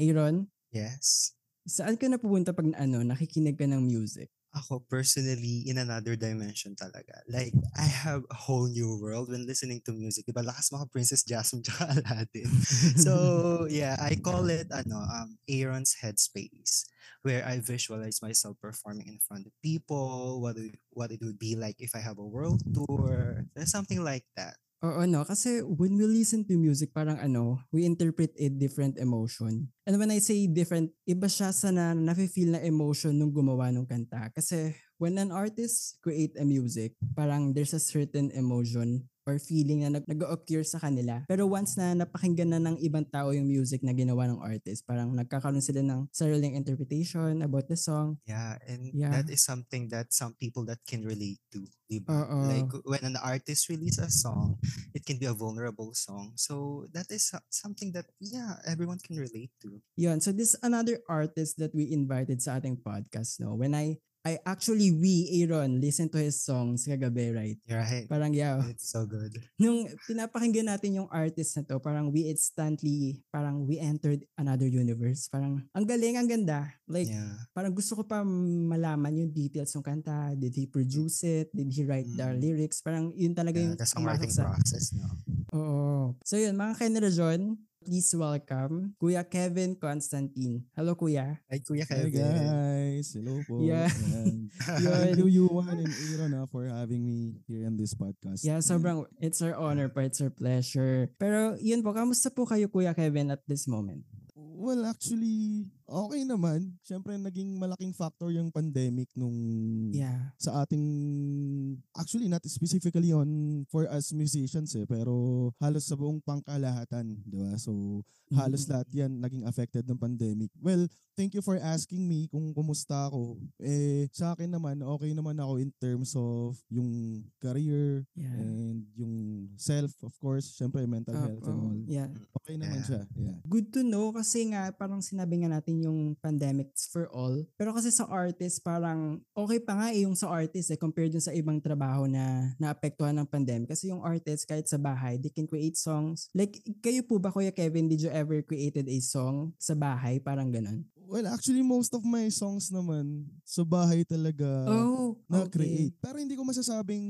Aaron, Yes. saan ka napupunta pag ano, nakikinig ka ng music? Ako personally, in another dimension talaga. Like, I have a whole new world when listening to music. Diba, lakas mga Princess Jasmine tsaka Aladdin. So, yeah, I call it, ano, um, Aaron's Headspace, where I visualize myself performing in front of people, what it, what it would be like if I have a world tour, something like that. Oo, no? Kasi when we listen to music, parang ano, we interpret it different emotion. And when I say different, iba siya sa na nafe-feel na emotion nung gumawa ng kanta. Kasi when an artist create a music, parang there's a certain emotion or feeling na nag- nag-occur sa kanila. Pero once na napakinggan na ng ibang tao yung music na ginawa ng artist, parang nagkakaroon sila ng sariling interpretation about the song. Yeah, and Yeah. that is something that some people that can relate to, diba? Like when an artist release a song, it can be a vulnerable song. So that is so- something that yeah, everyone can relate to. Yun. So this is another artist that we invited sa ating podcast, no? When I, I actually, we, Aaron, listen to his songs kagabi, right? Right. Parang, yeah, It's so good. nung pinapakinggan natin yung artist na to, parang we instantly, parang we entered another universe. Parang, ang galing, ang ganda. Like, Yeah. parang gusto ko pa malaman yung details ng kanta. Did he produce it? Did he write the Mm. lyrics? Parang yun talaga yeah yung the sa... process, no? Oo. So yun, mga John, please welcome Kuya Kevin Constantine. Hello, Kuya. Hi, Kuya Hi Kevin. guys, hello po. Yeah. Thank you, Yuan and Aaron ah, for having me here in this podcast. Yeah, sobrang, it's our honor pa, it's our pleasure. Pero yun po, kamusta po kayo Kuya Kevin at this moment? Well, actually, okay naman. Siyempre, naging malaking factor yung pandemic nung Yeah. sa ating actually not specifically on for us musicians eh pero halos sa buong pangkalahatan di ba so halos Mm. lahat yan naging affected ng pandemic well thank you for asking me kung kumusta ako eh sa akin naman okay naman ako in terms of yung career Yeah. and yung self of course syempre mental Ah, health and oo. all yeah. okay naman Yeah. siya yeah Good to know kasi nga parang sinabi nga natin yung pandemics for all. Pero kasi sa artist parang okay pa nga eh yung sa artist eh compared dun sa ibang trabaho na naapektuhan ng pandemic. Kasi yung artist kahit sa bahay, they can create songs. Like kayo po ba Kuya Kevin, did you ever created a song sa bahay? Parang ganun. Well actually most of my songs naman sa bahay talaga oh, na-create. Pero hindi ko masasabing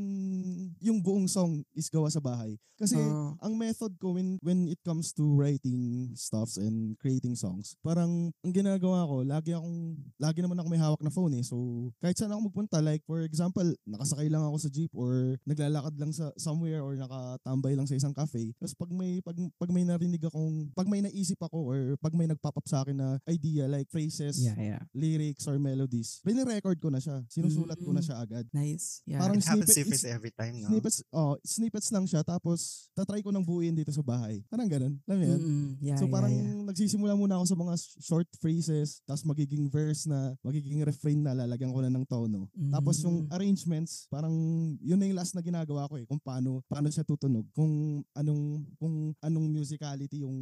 yung buong song is gawa sa bahay. Kasi Oh. ang method ko when, when it comes to writing stuffs and creating songs, parang ang ginagawa ko, lagi akong, lagi naman ako may hawak na phone eh. So, kahit saan ako magpunta, like for example, nakasakay lang ako sa jeep or naglalakad lang sa somewhere or nakatambay lang sa isang cafe. Tapos pag may, pag, pag may narinig akong, pag may naisip ako or pag may nagpop up sa akin na idea like phrases, Yeah, yeah. lyrics or melodies, record ko na siya. Sinusulat ko na Mm. siya agad. Nice. Yeah. Parang It happens snippet- different every time, no? Snippets, oh, snippets lang siya tapos tatry ko nang buuin dito sa bahay. Parang ganun. Alam mo yun? Mm-mm. Yeah, so yeah, parang yeah. nagsisimula muna ako sa mga sh- short phrases, tapos magiging verse na, magiging refrain na, lalagyan ko na ng tono. Tapos yung Mm. arrangements, parang yun na yung last na ginagawa ko eh, kung paano, paano siya tutunog, kung anong, kung anong musicality yung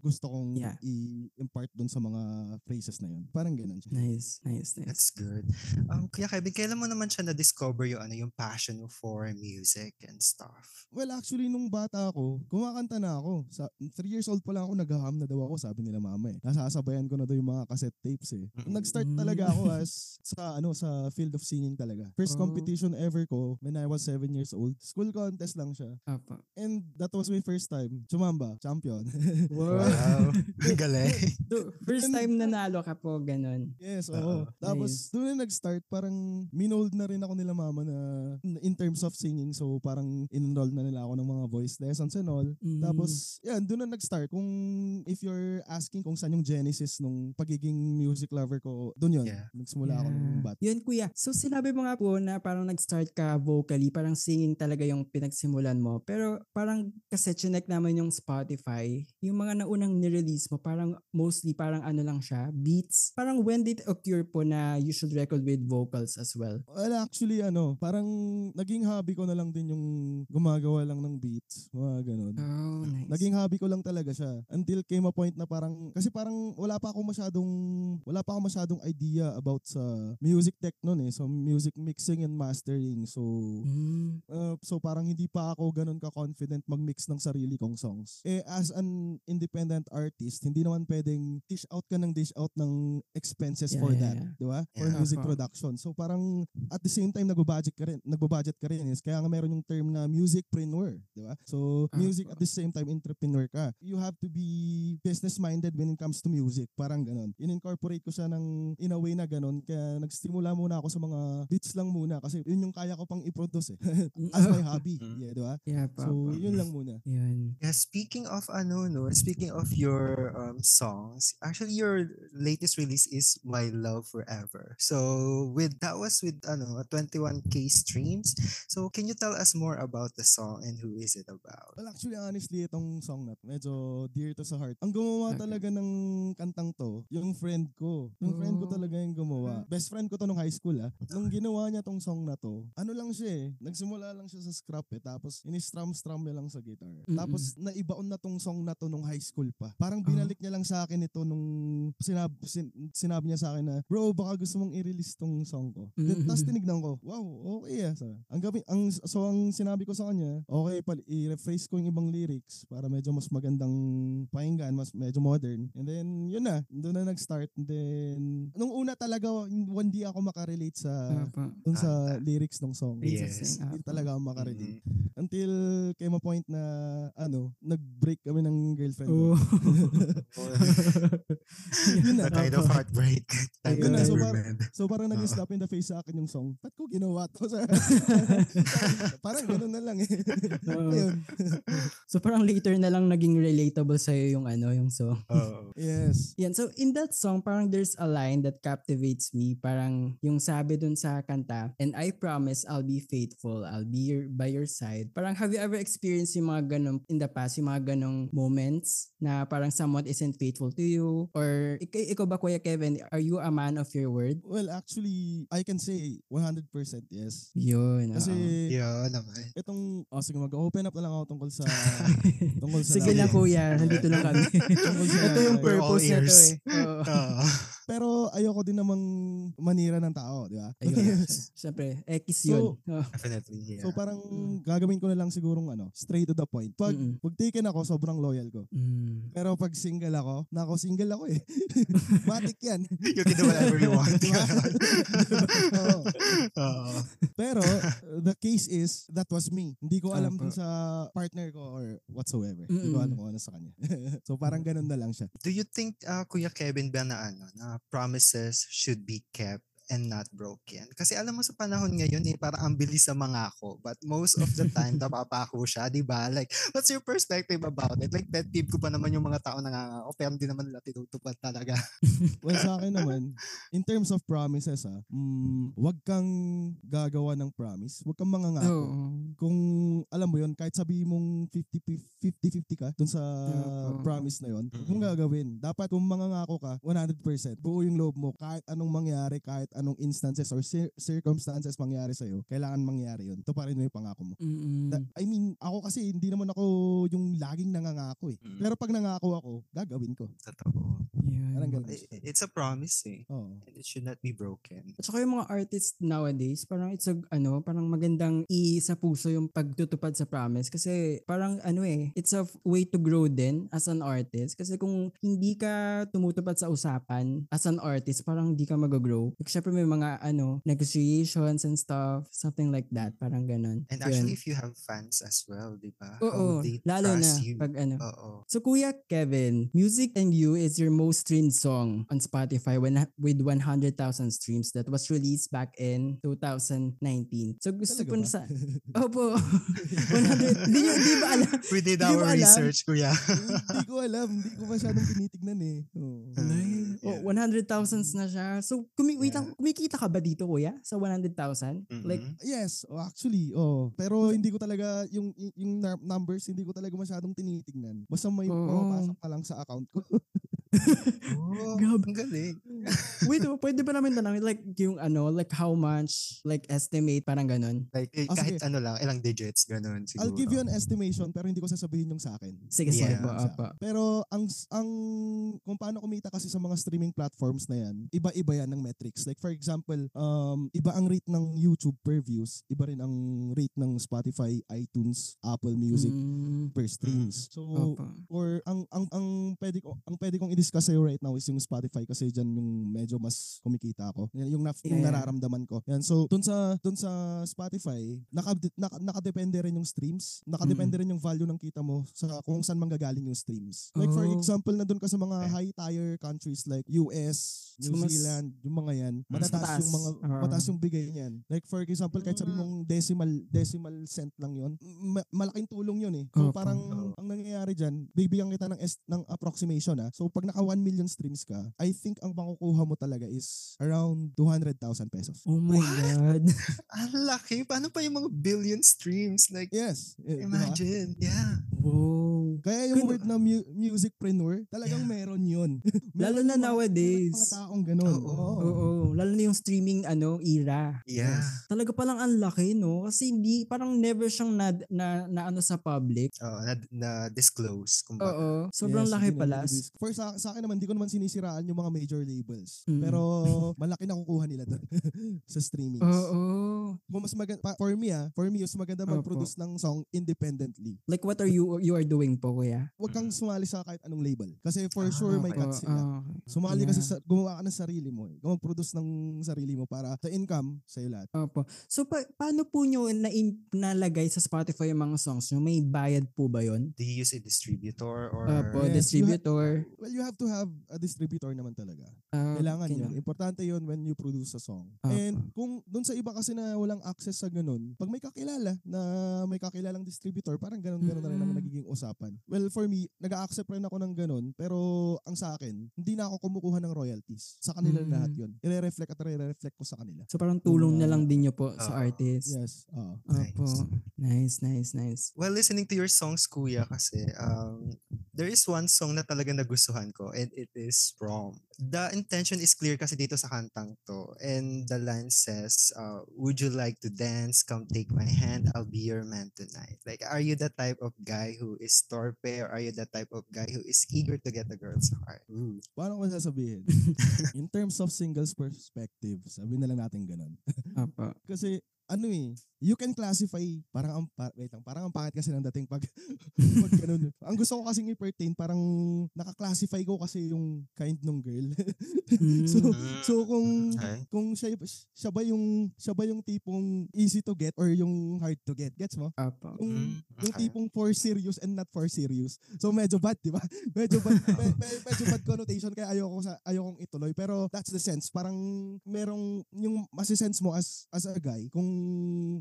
gusto kong Yeah. i-impart dun sa mga phrases na yun. Parang ganun siya. Nice, nice, nice. That's good. Um, Kuya Kevin, kailan mo naman siya na-discover yung, ano, yung passion mo for music and stuff? Well, actually, nung bata ako, kumakanta na ako. Sa, three years old pa lang ako, nag-hum na daw ako, sabi nila mama eh. Nasasabayan ko na daw yung mga cassette tapes eh. Nag-start talaga ako as sa ano sa field of singing talaga. First Oh. competition ever ko when I was seven years old. School contest lang siya. Apa. And that was my first time. Chumamba, champion. Wow. Wow. Ang galing. First time nanalo ka po, ganun. yes, Oo. oo. Tapos doon na nag-start, parang minold na rin ako nila mama na in terms of singing. So parang in-enroll na nila ako ng mga voice lessons and all. Mm. Tapos, yan, doon na nag-start. Kung if you're asking kung saan yung genesis nung pagiging music lover ko, doon yun. Yeah. Nagsimula ako nung Yeah. bat. Yun kuya. So sinabi mo nga po na parang nag-start ka vocally, parang singing talaga yung pinagsimulan mo. Pero parang kasi chinek naman yung Spotify, yung mga naunang nirelease mo, parang mostly parang ano lang siya, beats. Parang when did it occur po na you should record with vocals as well? Well, actually, ano, parang naging hobby ko na lang din yung gumagawa lang ng beats. Mga ganun. Oh, nice. Naging hobby ko lang talaga siya. Until came a point na parang, kasi parang wala pa ako masyadong, wala pa ako masyadong idea about sa music tech nun eh. So, music mixing and mastering. So, Mm. uh, so parang hindi pa ako ganun ka-confident mag-mix ng sarili kong songs. Eh, as an independent artist, hindi naman pwedeng dish out ka ng dish out ng expenses Yeah, for yeah, that. yeah. Di ba? For Yeah. music Opo. production. So parang at the same time, nagbo-budget ka rin. Nagbo-budget ka rin. Is, kaya nga meron yung term na musicpreneur. Di ba? So, music at the same time, entrepreneur ka. You have to be business-minded when it comes to music. Parang ganun. In-incorporate ko siya ng in a way na ganun. Kaya nag-stimula muna ako sa mga beats lang muna. Kasi yun yung kaya ko pang i-produce eh. As my hobby. Mm. Yeah, di ba? Yeah, po. So, yun lang muna. Yun. Yeah, speaking of ano no, speaking of your um, songs, actually your latest release is My Love Forever. So with that was with ano 21k streams. So can you tell us more about the song and who is it about? Well, actually, honestly, itong song na medyo dear to sa heart. Ang gumawa Okay. talaga ng kantang to, yung friend ko. Yung friend ko Oh. talaga yung gumawa. Best friend ko to nung high school ah. Nung ginawa niya tong song na to, ano lang siya eh, nagsimula lang siya sa scrap eh, tapos ini-strum-strum niya lang sa guitar. Mm-mm. Tapos naibaon na tong song na to nung high school pa. Parang Ah. binalik niya lang sa akin ito nung sinab, sin- sinabi niya sa akin na, bro, baka gusto mong i-release tong song ko. Then, tapos tinignan ko, wow, okay ah. So, ang gabi, ang, so ang sinabi ko sa kanya, okay, pal, i-rephrase ko yung ibang lyrics para medyo mas magandang pakinggan, mas medyo modern. And then, yun na, doon na nag-start. And then, nung una talaga, hindi ako makarelate sa, dun sa lyrics ng song. Yes. Hindi talaga ako makarelate. Mm. Until came a point na, ano, nag-break kami ng girlfriend. Oh. Yun na. the kind of heartbreak. To na, so, par- so parang naging Oo. slap in the face sa akin yung song. Ba't ko ginawa to? Sa- parang ganun na lang eh. Ayun. so parang later na lang naging relatable sa'yo yung ano, yung song. Oo. Yes. Yan. So in that song, parang there's a line that captivates me. Parang yung sabi dun sa kanta, and I promise I'll be faithful. I'll be your, by your side. Parang have you ever experienced yung mga ganong in the past, yung mga ganong moments na parang someone isn't faithful to you? Or ik- ikaw ba, Kuya Kevin, are you a man of your word? Well, actually, I can say 100% yes. Yun. Kasi oo. Yeah, naman. itong, oh sige, mag-open up na lang ako tungkol sa, tungkol sa Sige lang kuya, nandito lang kami. Sa Ito yung purpose na to eh. Oo. Pero ayoko din namang manira ng tao, di ba? Ayun. Siyempre, X yun. So. Definitely, yeah. So parang Mm. gagawin ko na lang sigurong ano, straight to the point. Pag, Mm-mm. pag taken ako, sobrang loyal ko. Mm. Pero pag single ako, nako single ako eh. Matik yan. you can do whatever you want. Oo. Oo. Pero the case is, that was me. Hindi ko alam dun sa partner ko or whatsoever. Hindi ko Mm-mm. alam kung ano sa kanya. so parang ganun na lang siya. Do you think, uh, Kuya Kevin, ba na ano, na promises should be kept and not broken? Kasi alam mo sa panahon ngayon, eh, parang ang bilis sa mga ako. But most of the time, napapako siya, di ba? Like, what's your perspective about it? Like, pet peeve ko pa naman yung mga tao nangangako, pero hindi naman nila tinutupad talaga. Well, sa akin naman, in terms of promises ah, mm, wag kang gagawa ng promise. Wag kang mangangako. Oo. Kung alam mo yon kahit sabi mong 50-50 ka dun sa Oo. promise na yon, kung gagawin. Dapat kung mangangako ka, 100%. Buo yung loob mo. Kahit anong mangyari, kahit anong instances or cir- circumstances mangyari sa'yo, kailangan mangyari yun. Ito pa rin yung pangako mo. Mm-mm. Da- I mean, ako kasi hindi naman ako yung laging nangangako eh. Mm. Pero pag nangako ako, gagawin ko. Totoo. Yun. Parang ganun. It's a promise eh. Oo. And it should not be broken. At saka yung mga artists nowadays, parang it's a, ano, parang magandang i sa puso yung pagtutupad sa promise. Kasi parang ano eh, it's a way to grow din as an artist. Kasi kung hindi ka tumutupad sa usapan as an artist, parang hindi ka mag-grow. Like, syempre may mga ano, negotiations and stuff, something like that. Parang ganun. And Yun. actually, if you have fans as well, di ba? Oo, they lalo na you? pag ano. Oo. So Kuya Kevin, Music and You is your most streamed song on Spotify when with 100,000 streams that was released back in 2019. So gusto Talaga ko na sa Opo. 100 Di nyo di ba alam? We did Hindi our alam? research, kuya. hindi ko alam. Hindi ko masyadong tinitignan eh. Oo. Oh, yeah. 100,000s na siya. So kumi wait Yeah. lang, kumikita ka ba dito kuya sa 100,000? Like Mhm. Yes, oh, actually, oh. Pero hindi ko talaga, yung, yung numbers, hindi ko talaga masyadong tinitignan. Basta may Oo. pumapasok pa lang sa account ko. Oh, Grabe. ang galing. Wait, oh, pwede ba namin tanongin like yung ano, like how much, like estimate, parang ganun? Like, eh, Ah, kahit sige. ano lang, ilang digits, ganun siguro. I'll give you an estimation pero hindi ko sasabihin yung sa akin. Sige, sige Yeah. po, Sa- apa. Pero ang ang kung paano kumita kasi sa mga streaming platforms na yan, iba-iba yan ng metrics. Like for example, um iba ang rate ng YouTube per views, iba rin ang rate ng Spotify, iTunes, Apple Music Mm, per streams. So apa. or ang ang ang pwede ko ang pwede kong i-discuss sa'yo right now is yung Spotify kasi diyan yung medyo mas kumikita ako. Yung, na- yung Yeah. nararamdaman ko. Yan so dun sa dun sa Spotify, naka, naka nakadepende rin yung streams, nakadepende rin yung value ng kita mo sa kung saan manggagaling yung streams. Like for Oh. example, na dun ka sa mga high tier countries like US, So, New mas- Zealand, yung mga yan, matataas mataas. yung mga Ah. mataas yung bigay niyan. Like for example, kahit sabi Mm. mong decimal decimal cent lang 'yon, ma- malaking tulong 'yun eh. So Opo. parang ang nangyayari diyan, bibigyan kita ng est- ng approximation ah. So pag naka 1 million streams ka, I think ang makukuha mo talaga is around 200,000 pesos. Oh my What? God. Ang laki. Paano pa yung mga billion streams? Like, Yes. eh, imagine. Yeah. Wow. Kaya yung Kun- word na mu- musicpreneur, talagang Yeah. meron 'yun. Lalo na Meron nowadays. Mga taong ganun. Oo. Oo. Oo, lalo na yung streaming ano era. Yeah. Talaga palang ang laki, no? Kasi hindi, parang never siyang na, na, na ano sa public. Oh, na, na disclose. Kumbaga. Oo, sobrang Yes, laki hindi pala. For sa, sa akin naman, di ko naman sinisiraan yung mga major labels. Mm. Pero malaki na kukuha nila doon sa streamings. Oo. Kung mas maganda, pa- for me ah, for me, mas maganda Opo. mag-produce ng song independently. Like what are you you are doing po, kuya? Huwag kang sumali sa kahit anong label. Kasi for Ah, sure may okay. cut sila. Oo, Sumali kasi Yeah. sa, gumawa ka ng sarili mo. eh. Mag-produce ng sarili mo para sa income sa'yo lahat. Opo. So, pa- paano po nyo na nalagay sa Spotify yung mga songs nyo? May bayad po ba yun? Do you use a distributor or... Opo, Yes, you ha- distributor. Well, you have to have a distributor naman talaga. Ah, Kailangan okay yun. Importante yun when you produce a song. Opo. And kung doon sa iba kasi na walang access sa ganun, pag may kakilala na may kakilalang distributor, parang ganun-ganun na rin ang Mm. nagiging usapan. Well, for me, nag-accept rin ako ng ganun, pero ang sa akin, hindi na ako kumukuha ng royalties. Sa kanila Mm. lahat yun. I-reflect at i-reflect ko sa kanila. So, parang tulong na mga- lang din nyo po sa Oo. artist. Yes. oo. Opo. Nice, nice, nice. Well, listening to your songs, Kuya, kasi um, there is one song na talaga nagustuhan ko and it is Prom. The intention is clear kasi dito sa kantang to. And the line says, uh, Would you like to dance? Come take my hand. I'll be your man tonight. Like, are you the type of guy who is torpe or are you the type of guy who is eager to get a girl's heart? Ooh. Paano ko sasabihin? In terms of singles perspective, sabi na lang natin ganun. Opo. Kasi ano eh, you can classify, parang ang, pa, wait lang, parang ang pangit kasi ng dating pag, pag ganun. Ang gusto ko kasing i-pertain, parang naka-classify ko kasi yung kind ng girl. so, Mm. so kung, Okay. kung siya, siya ba yung, siya ba yung tipong easy to get or yung hard to get? Gets mo? Opo. Yung, Mm, yung okay. tipong for serious and not for serious. So medyo bad, di ba? Medyo bad, me- me- medyo bad connotation kaya ayoko sa ayokong ituloy. Pero that's the sense. Parang merong yung masisense mo as as a guy kung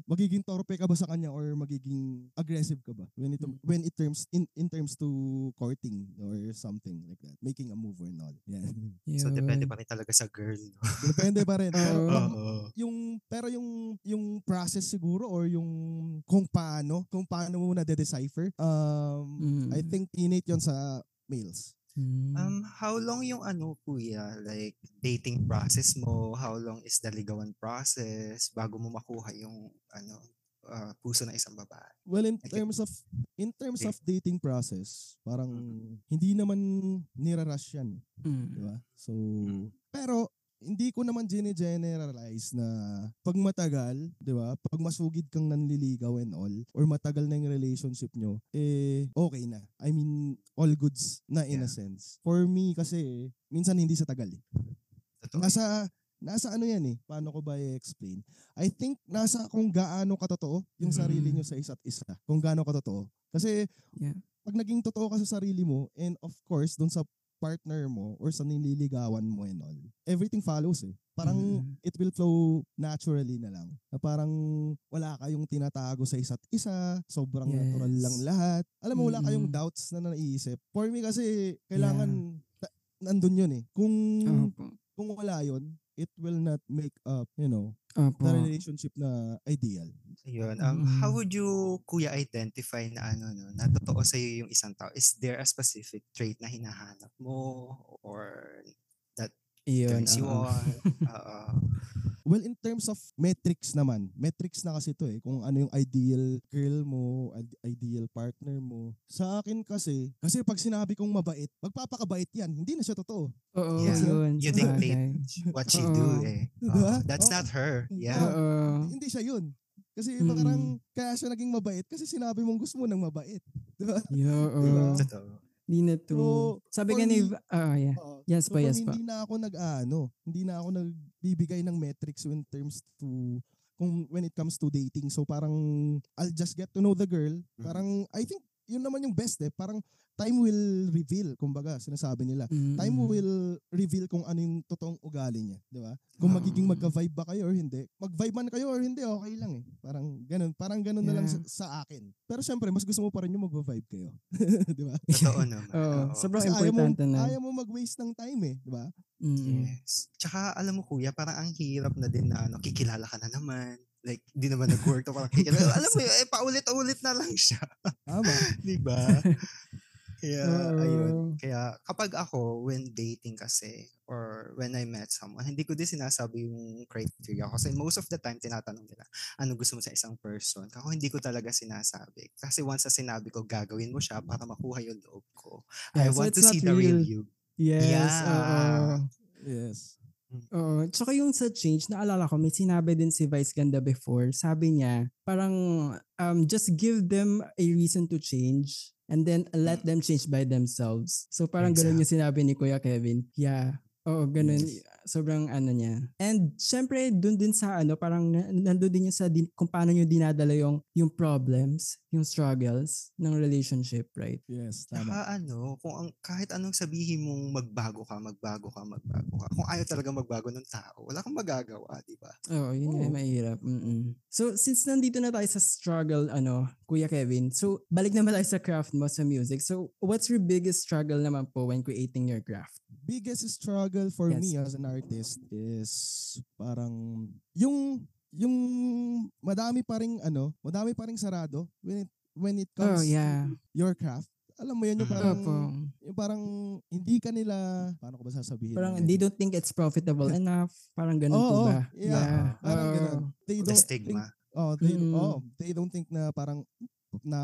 magiging torpe ka ba sa kanya or magiging aggressive ka ba when it when it terms in in terms to courting or something like that. Making a move or not. Yan. So, depende pa rin talaga sa girl. No? Depende pa rin. Pag- Oo. yung pero yung yung process siguro or yung kung paano kung paano mo na decipher um Mm. I think innate yon sa males Mm. Um, how long yung ano, kuya? Like, dating process mo? How long is the ligawan process bago mo makuha yung, ano, uh, puso ng isang babae? well in terms of in terms of dating process parang Mm. hindi naman nirarush yan Mm. di ba so Mm. pero hindi ko naman gine-generalize na pag matagal, 'di ba? Pag masugid kang nanliligaw and all or matagal na yung relationship nyo, eh okay na. I mean, all goods na in a Yeah. sense. For me kasi minsan hindi sa tagal eh. Totoo. Nasa nasa ano yan eh. Paano ko ba i-explain? I think nasa kung gaano katotoo yung Mhm. sarili nyo sa isa't isa. Kung gaano katotoo. Kasi Yeah. pag naging totoo ka sa sarili mo and of course dun sa partner mo or sa nililigawan mo and all, everything follows eh. Parang Mhm. it will flow naturally na lang. Na parang wala kayong tinatago sa isa't isa, sobrang natural Yes. lang lahat. Alam mo, wala kayong Mm-mm. doubts na naiisip. For me kasi, kailangan, na- nandun yun eh. Kung, Opo. kung wala yun, it will not make up, you know, Opo. the relationship na ideal. Ayun. Um, How Mm. would you, kuya, identify na ano, no, na totoo sa'yo yung isang tao? Is there a specific trait na hinahanap mo? Or that Iyon, turns you oo. on? Oo. Well, in terms of metrics naman, metrics na kasi to eh, kung ano yung ideal girl mo, id- ideal partner mo. Sa akin kasi, kasi pag sinabi kong mabait, magpapakabait yan, hindi na siya totoo. Oo, Yeah. yun. You dictate what she do eh. Diba? Oo. That's Oo. not her. Yeah. Oo. Hindi siya yun. Kasi Mm. parang kaya siya naging mabait kasi sinabi mong gusto mo ng mabait. Diba? Yo, Diba? oo. Totoo. Di na to. So, Sabi nga ni, ah, yeah. Oo. Yes So, pa, yes pa. hindi na ako nag-ano, hindi na ako nagbibigay ng metrics in terms to kung when it comes to dating. So parang I'll just get to know the girl. Mhm. Parang I think yun naman yung best eh. Parang time will reveal, kumbaga sinasabi nila. Time Mm-mm. will reveal kung ano yung totoong ugali niya, di ba? Kung magiging Ah. magka-vibe ba kayo or hindi. Mag-vibe man kayo or hindi, okay lang eh. Parang ganun, parang ganun na lang sa, Yeah. sa akin. Pero syempre, mas gusto mo pa rin yung mag-vibe kayo. di ba? Totoo naman. Oo. Oo. Sobrang Kasi ayaw mo, importante na. ayaw mo mag-waste ng time eh, di ba? Mm-mm. Yes. Tsaka alam mo kuya, parang ang hirap na din na ano, kikilala ka na naman. Like, di naman nag-work to parang kikilala. alam mo, yun, eh, paulit-ulit na lang siya. Tama. di ba? Kaya, Oo. ayun. Kaya kapag ako, when dating kasi, or when I met someone, hindi ko din sinasabi yung criteria. Kasi most of the time, tinatanong nila, ano gusto mo sa isang person? Ako hindi ko talaga sinasabi. Kasi once na sinabi ko, gagawin mo siya para makuha yung loob ko. I Yeah, so want to see the real real. you. Yes, Yeah. oo. Yes. Oo. Tsaka yung sa change, naalala ko, may sinabi din si Vice Ganda before. Sabi niya, parang um, just give them a reason to change and then let them change by themselves. So parang ganun yung sinabi ni Kuya Kevin. Yeah. Oo, ganun. Sobrang ano niya. And syempre, dun din sa ano, parang na- nandun din yung sa din, kung paano nyo dinadala yung, yung problems, yung struggles ng relationship, right? Yes, tama. Tsaka ano, kung ang, kahit anong sabihin mong magbago ka, magbago ka, magbago ka. Kung ayaw talaga magbago ng tao, wala kang magagawa, di ba? Oo, yun nga Oo. yung mahirap. Mm-mm. So, since nandito na tayo sa struggle, ano, Kuya Kevin, so, balik naman tayo sa craft mo sa music. So, what's your biggest struggle naman po when creating your craft? biggest struggle for Yes. me as an artist is parang yung yung madami pa ring ano, madami pa ring sarado when it when it Oh, comes yeah. to your craft. Alam mo yun, yung Mm. parang, Opo. yung parang hindi ka nila, paano ko ba sasabihin? Parang yun? they don't think it's profitable enough. Parang ganun Oo, po ba? Yeah, parang Oo. ganun. They The don't think, stigma. oh, they, Mm. oh, they don't think na parang na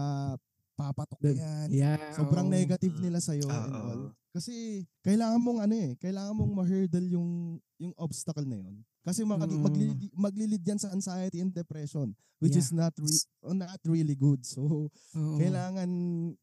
papatok The- yan. Yeah. Sobrang oo. negative nila sa'yo and Oo. all. Kasi kailangan mong ano eh, kailangan mong ma-hurdle yung yung obstacle na yun. Kasi mag, Mm. maglilid, maglilid yan sa anxiety and depression which Yeah. is not re- oh, not really good. So Oo. kailangan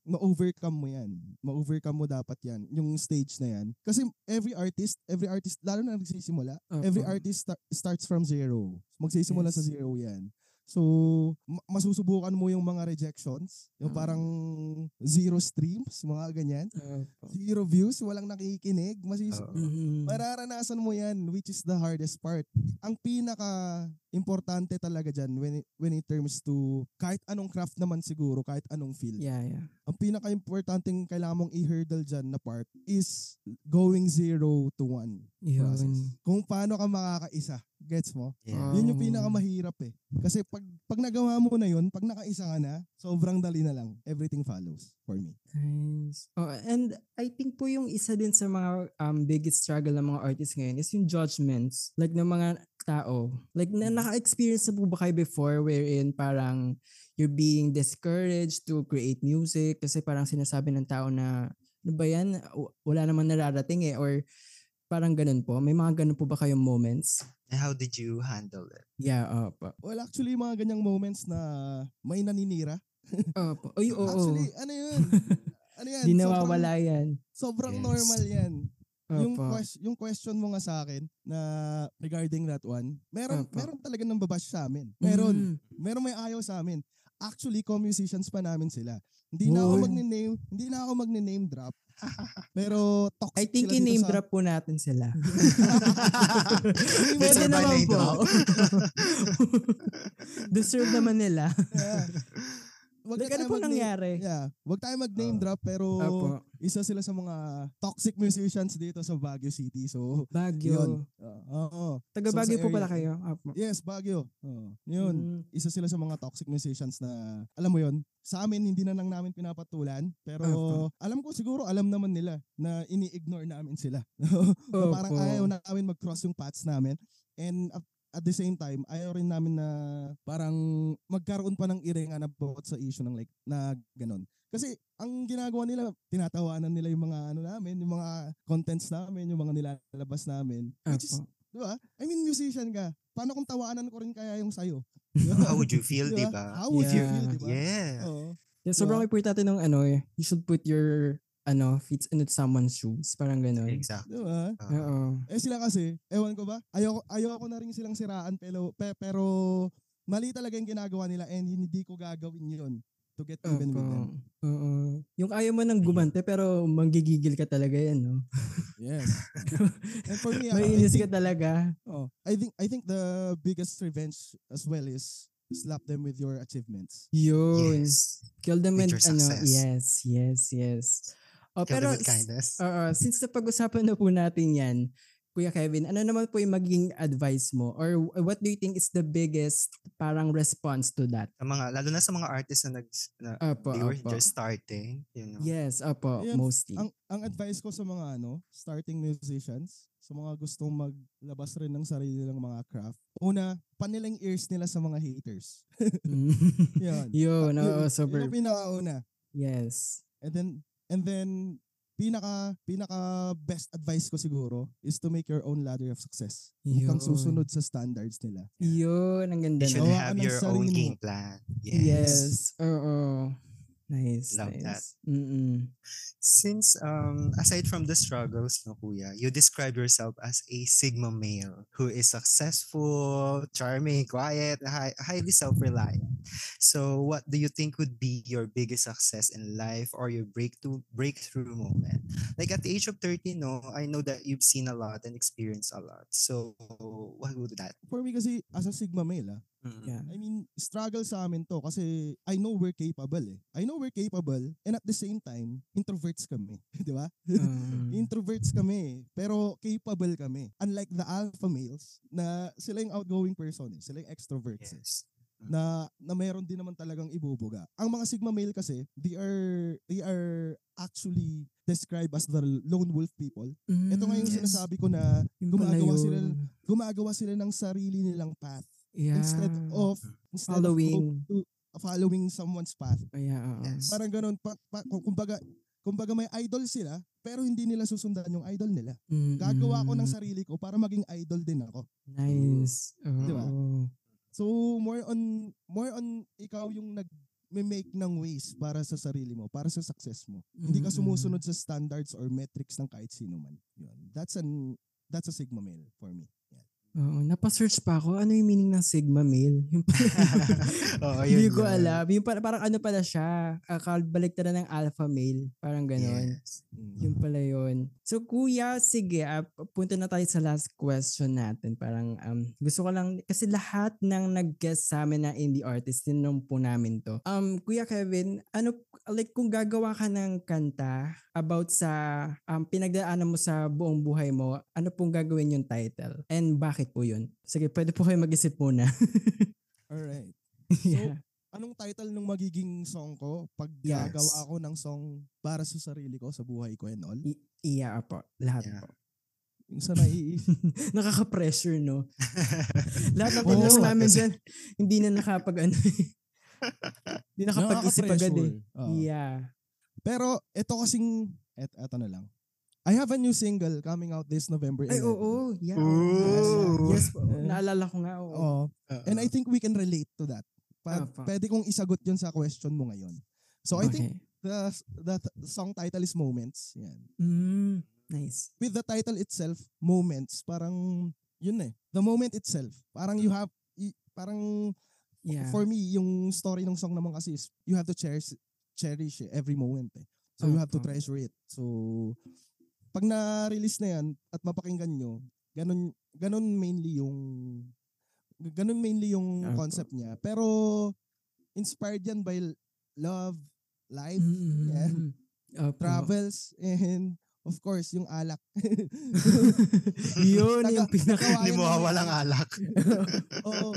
ma-overcome mo yan. Ma-overcome mo dapat yan, yung stage na yan. Kasi every artist, every artist, lalo na nagsisimula, Oo. every artist sta- starts from zero. Magsisimula sa Yes. zero yan. So, ma- masusubukan mo yung mga rejections, yung Mm. parang zero streams, mga ganyan. Zero views, walang nakikinig. Masis-. Mhm. Mararanasan mo yan, which is the hardest part. Ang pinaka importante talaga dyan when it, when it terms to kahit anong craft naman siguro, kahit anong field. Yeah, yeah. Ang pinaka-importanting kailangan mong i-hurdle dyan na part is going zero to one process. Yun. Kung paano ka makakaisa. Gets mo? Yeah. Yun yung Oo. pinakamahirap eh. Kasi pag, pag nagawa mo na yun, pag nakaisa ka na, sobrang dali na lang. Everything follows for me. Nice. Oh, and I think po yung isa din sa mga um, biggest struggle ng mga artists ngayon is yung judgments. Like ng mga tao. Like na naka-experience na po ba kayo before wherein parang you're being discouraged to create music kasi parang sinasabi ng tao na ano ba yan? W- Wala namang nararating eh. Or parang ganun po. May mga ganun po ba kayong moments? And how did you handle it? Yeah, opo. Well, actually, mga ganyang moments na may naninira. Opo. Uy, oo. Actually, ano yun? ano yan? Di Sobrang- nawawala yan. Sobrang, Yes. normal yan. Yung, Opo. ques- yung question mo nga sa akin na regarding that one, meron, Opo. meron talaga nang babash sa amin. Meron. Mm. Meron may ayaw sa amin. Actually, co-musicians pa namin sila. Hindi na ako magne-name, hindi na ako magne-name drop. Pero toxic I think i-name sa- drop po natin sila. Pwede naman po. Deserve naman nila. Yeah. Wag Like, na ano po nangyari? Yeah, wag tayo mag-name Ah. drop pero Opo. isa sila sa mga toxic musicians dito sa Baguio City. So, Baguio. yun. Uh, oo. Taga So, Baguio po pala kayo? Opo. Yes, Baguio. Oo. Yun. Mm. Isa sila sa mga toxic musicians na, alam mo yun, sa amin hindi na lang namin pinapatulan. Pero Opo. alam ko siguro alam naman nila na ini-ignore namin sila. na parang ayaw namin mag-cross yung paths namin. And at, the same time, ayaw rin namin na parang magkaroon pa ng iringan about sa issue ng like, na ganun. Kasi ang ginagawa nila, tinatawanan nila yung mga ano namin, yung mga contents namin, yung mga nilalabas namin. Which is, Opo. di ba? I mean, musician ka. Paano kung tawanan ko rin kaya yung sayo? How would you feel, Di ba? ba? How would you Yeah. feel, di ba? Yeah. Oo. Yeah, sobrang Diba? importante nung ano eh. You should put your ano, feet into someone's shoes. Parang ganun. Exactly. Di ba? Ah. Oo. Eh sila kasi, ewan ko ba, ayoko, ayoko na rin silang siraan pero, pe, pero mali talaga yung ginagawa nila and hindi ko gagawin yun to get even with them. Oo. Yung ayaw mo nang gumante pero manggigigil ka talaga yan, no? Yes. and for me, I, I Mainis think, ka talaga. oh, I think I think the biggest revenge as well is slap them with your achievements. Yun. Yes. Kill them With ano, success. yes, yes, yes. Oh, pero kindness. Oo, since napag-usapan na po natin yan, Kuya Kevin, ano naman po yung magiging advice mo? Or what do you think is the biggest parang response to that? Sa mga, lalo na sa mga artists na, nag, na Opo, they were opo. just starting, you know. Yes, opo, Ayan, mostly. Ang ang advice ko sa mga ano, starting musicians, sa mga gustong maglabas rin ng sarili nilang mga craft. Una, panilang ears nila sa mga haters. Mm. Yan. Yun, oo, Yun super. yung pinakauna. Yes. And then and then pinaka pinaka best advice ko siguro is to make your own ladder of success. Huwag kang Yun. susunod sa standards nila. Yun, ang ganda You should na. Have your own game plan. Yes. Yes. Oo. Nice, Love that. nice. Mm-mm. Since um aside from the struggles, no kuya, you describe yourself as a sigma male who is successful, charming, quiet, high, highly self-reliant. So, what do you think would be your biggest success in life or your breakthrough breakthrough moment? Like at the age of 30, no, I know that you've seen a lot and experienced a lot. So, what would that? For me kasi as a sigma male, ah, Mm. Yeah. I mean, struggle sa amin to kasi I know we're capable eh. I know we're capable and at the same time, introverts kami. Di ba? Um, introverts kami, pero capable kami. Unlike the alpha males na sila yung outgoing person eh. Sila yung extroverts eh. Yes. na na meron din naman talagang ibubuga. Ang mga sigma male kasi, they are they are actually described as the lone wolf people. Ito nga yung Yes. sinasabi ko na Mm, Yung gumagawa yun. sila gumagawa sila ng sarili nilang path yeah. instead of instead Following. of following someone's path. Yeah, oo. Yes. Parang ganun pa, pa, kumbaga kumbaga may idol sila pero hindi nila susundan yung idol nila. Gagawa ko ng sarili ko para maging idol din ako. Nice. Oo. Di ba? So more on more on ikaw yung nag may make ng ways para sa sarili mo, para sa success mo. Hindi ka sumusunod sa standards or metrics ng kahit sino man. Yun. That's an that's a sigma male for me. Oo, napasearch pa ako. Ano yung meaning ng Sigma male? Yung pala, Oo, hindi yun ko yun. alam. Yung parang, parang ano pala siya. Uh, balik ng alpha male. Parang ganon. Yes. Mm. Yung pala yun. So kuya, sige, ah, punta na tayo sa last question natin. Parang um, gusto ko lang, kasi lahat ng nag-guest sa amin na indie artist, tinanong po namin to. Um, kuya Kevin, ano, like kung gagawa ka ng kanta about sa um, pinagdaanan mo sa buong buhay mo, ano pong gagawin yung title? And bakit po yun? Sige, pwede po kayo mag-isip muna. Alright. yeah. Anong title ng magiging song ko pag Yes. gagawa ako ng song para sa sarili ko, sa buhay ko and all? I- iya po. Lahat Yeah. po. Yung sa naiisip. Nakaka-pressure, no? Lahat ng Oo. podcast namin dyan, hindi na nakapag ano eh. Hindi nakapag-isip agad eh. Oo. Yeah. Pero ito kasing, et, eto na lang. I have a new single coming out this November 11. Ay, oo. Yeah. Ooh. Yes po. Eh. Naalala ko nga. Oo. Oo. And I think we can relate to that. Pa- Apa. pwede kong isagot yun sa question mo ngayon. So I think Okay. the, the song title is Moments. Yan. Mm, nice. With the title itself, Moments, parang yun eh. The moment itself. Parang you have, y- parang Yeah. for me, yung story ng song naman kasi is you have to cherish, cherish every moment eh. So you have to Opo. treasure it. So pag na-release na yan at mapakinggan nyo, ganun, ganun mainly yung ganun mainly yung Opo. concept niya. Pero inspired yan by love, life, yeah, Mm. Opo. travels, and of course, yung alak. Yun Taga- yung pinaka... Hindi mo ng- walang alak. Oo.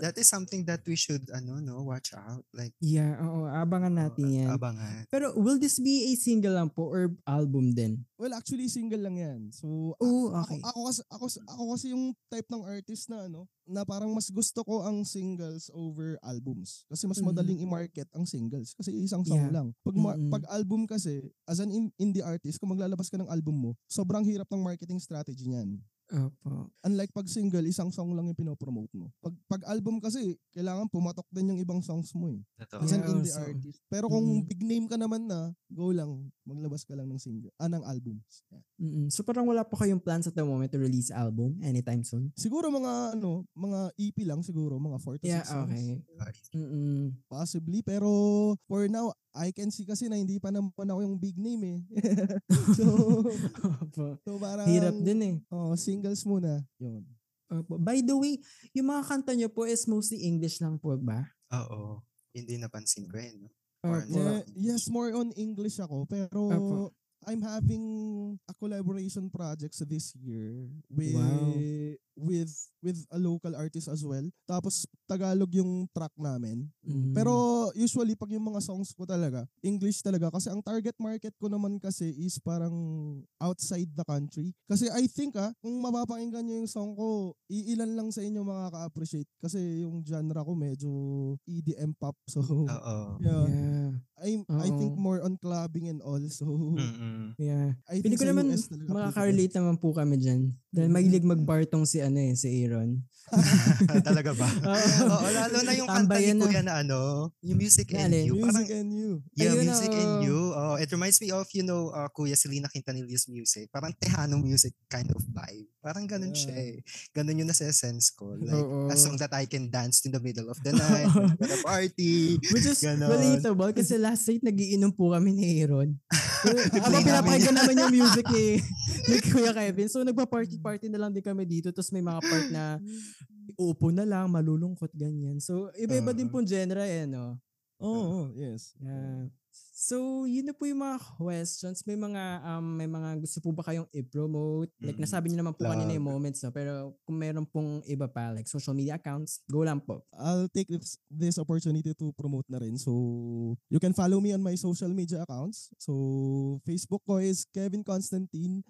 That is something that we should, ano, no, watch out. Like, yeah, oo. Abangan natin uh, yan. abangan. Pero will this be a single lang po or album din? well, actually, single lang yan. So, a- Oh, ako, okay. ako, kasi, ako, ako kasi yung type ng artist na ano, na parang mas gusto ko ang singles over albums. Kasi mas Mhm. madaling i-market ang singles. Kasi isang song Yeah. lang. Pag, Mm-mm. pag album kasi, as an in- indie artist, kung maglalabas ka ng album mo, sobrang hirap ng marketing strategy niyan. Opo. Unlike pag single, isang song lang yung pinopromote mo. Pag, pag album kasi, kailangan pumatok din yung ibang songs mo eh. Totoo. As an Yeah, indie also. artist. Pero kung Mhm. big name ka naman na, go lang. Maglabas ka lang ng single. Ah, ng albums. Yeah. Mm-mm. So parang wala pa kayong plans at the moment to release album anytime soon? Siguro mga ano, mga EP lang siguro, mga 4 to 6 Yeah, songs. okay. Mm-mm. Possibly, pero for now, I can see kasi na hindi pa naman ako yung big name eh. so, so parang, Hirap din eh. Oh, singles muna. Yun. Opo. By the way, yung mga kanta nyo po is mostly English lang po ba? Oo. Hindi napansin ko eh, no? Or- Yeah, yes, more on English ako, pero Apo. I'm having a collaboration projects this year with Wow. With with a local artist as well. Tapos Tagalog yung track namin. Mm. Pero usually pag yung mga songs ko talaga, English talaga kasi ang target market ko naman kasi is parang outside the country. Kasi I think ah, kung mapapakinggan nyo yung song ko, iilan lang sa inyo makaka-appreciate kasi yung genre ko medyo EDM pop. So Oo. yeah, Yeah. I I think more on clubbing and all. So Mm-mm. Yeah. I Pili think ko naman makaka-relate naman po kami dyan. Dahil Mm. mahilig mag-bar tong si ano eh, si Aaron. Talaga ba? Oo. Oo, lalo na yung kanta ni na. Kuya na ano, yung Music Na and? You. Music Parang, and you. yeah, Ayun, Music and oo. You. Oh, it reminds me of, you know, uh, Kuya Selena Quintanillo's music. Parang Tejano music kind of vibe. Parang ganun siya Yeah. eh. Ganun yung nasa-sense ko. Like, Oo. a song that I can dance in the middle of the night, at a party. Which is Ganon. relatable kasi last night nagiinom po kami ni Aaron. Namin pinapakinggan naman yung music ni, ni Kuya Kevin. So nagpa-party-party na lang din kami dito. Tapos may mga part na uupo na lang, malulungkot, ganyan. So iba-iba din Oo. pong genre eh, no? Oo, oh, yes. Yeah. So, yun na po yung mga questions. May mga um, may mga gusto po ba kayong i-promote? Like Mm. nasabi niyo naman po kanina yung moments, no? Pero kung meron pong iba pa, like social media accounts, go lang po. I'll take this, this opportunity to promote na rin. So, you can follow me on my social media accounts. So, Facebook ko is Kevin Constantine.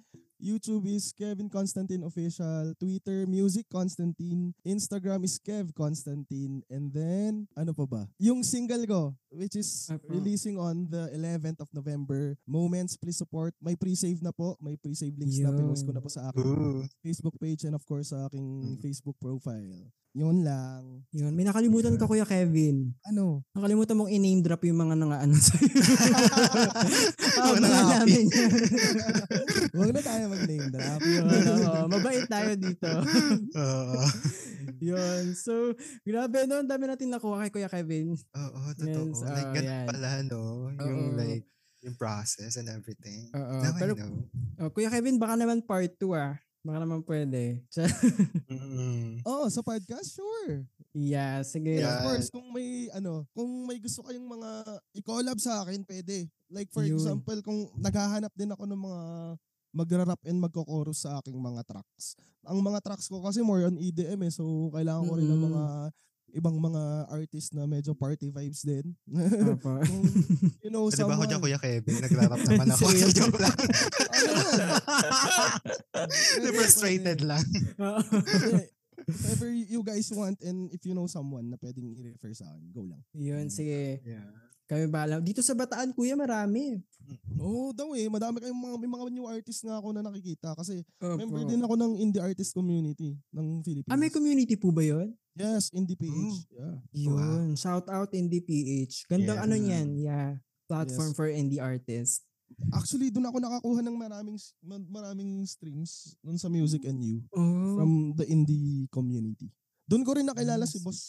YouTube is Kevin Constantine Official. Twitter, Music Constantine. Instagram is Kev Constantine. And then, ano pa ba? Yung single ko, which is Apo. releasing on the 11th of November. Moments, please support. May pre-save na po. May pre-save links na pinost ko na po sa aking Ooh. Facebook page and of course sa aking Mm. Facebook profile. Yun lang. Yun. May nakalimutan ka, Kuya Kevin. Ano? Nakalimutan mong i-name drop yung mga nanga ano sa'yo. Abangan nangapi. namin yan. Huwag na tayo mag-name drop. Yun, oo. mabait tayo dito. Oo. Yun. So, grabe no. Ang dami natin nakuha kay Kuya Kevin. Oo, totoo. Yes, like, oo, ganun yan. pala, no? Yung Oo. like, yung process and everything. Oo. Now pero, I know. oh, Kuya Kevin, baka naman part 2 ah. Baka naman pwede. Mm-mm. Oh, sa podcast? Sure. yeah, sige. Yeah. of course, kung may ano, kung may gusto kayong mga i-collab sa akin, pwede. Like for Yun. example, kung naghahanap din ako ng mga magra-rap and magko-chorus sa aking mga tracks. Ang mga tracks ko kasi more on EDM eh, so kailangan ko rin ng Mm. mga ibang mga artist na medyo party vibes din. Kung, you know, Pwede ba ako someone, dyan, Kuya Kevin? Nagrarap naman ako. Sige. Joke lang. ano frustrated lang. Oo. Whatever you guys want and if you know someone na pwedeng i-refer sa akin, go lang. Yun, sige. Yeah. Kami bahala. Dito sa Bataan, kuya, marami. Oo, oh, daw eh. Madami kayong mga, may mga new artist nga ako na nakikita kasi Opo. member din ako ng indie artist community ng Philippines. Ah, may community po ba yun? Yes, indie PH. Oh. Yeah. Yun. Shout out Indie PH. Gandang Yeah. ano niyan. Yeah. Platform Yes. for indie artists. Actually, doon ako nakakuha ng maraming ma- maraming streams doon sa Music and You Oh. from the indie community. Doon ko rin nakilala si Nice. Boss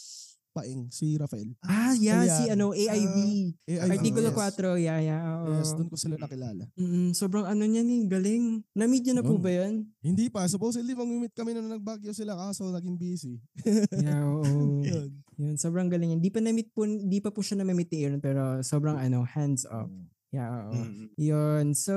Paing, si Rafael. Ah, yeah, Ayan. si ano, AIB. AIB, Artikulo yes. 4, yeah, yeah. oo. Yes, doon ko sila nakilala. Mm, sobrang ano niya ni, galing. Na-meet niyo na po ba yan? Hindi pa, supposedly mag-meet kami na nagbagyo sila kaso naging busy. Yeah, oo. Yun. Yun, sobrang galing yan. Di pa na-meet po, di pa po siya na-meet ni Aaron, pero sobrang ano, hands off. Yeah, oo. Mm. Yun. So,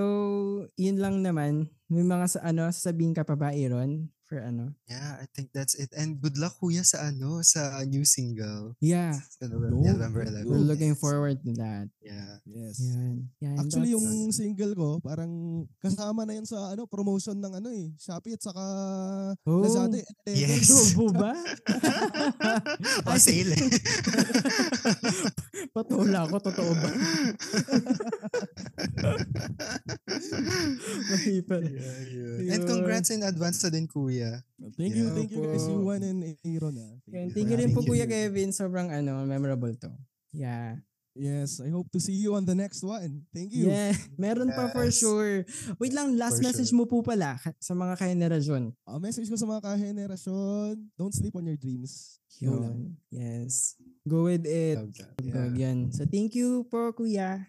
yun lang naman. May mga sa ano, sasabihin ka pa ba, Aaron? For ano? Yeah, I think that's it. And good luck kuya sa ano, sa new single. Yeah. Sa November, No, November good 11. We're looking Yes. forward to that. Yeah. Yes. Yan. Yan. Actually, yung single ko, parang kasama na yan sa ano promotion ng ano eh, Shopee at saka Oh. Lazada. eh. Yes. Tubo ba? oh, sale eh. Patula ako, totoo ba? Mali pala. Yeah, yeah. And congrats in advance sa din kuya. Thank you, Yeah. thank you guys, Opo. Yuan and Aaron. Ah. Yan, you thank you rin po Kuya. Kevin. Sobrang ano, memorable to. Yeah. Yes, I hope to see you on the next one. Thank you. Yeah. Meron pa for Yes. sure. Wait lang, last For message sure. mo po pala sa mga kahenerasyon. A message ko sa mga kahenerasyon, don't sleep on your dreams. Go lang. Yun. Yes. Go with it. Love that. Yeah. Yan. So thank you po Kuya.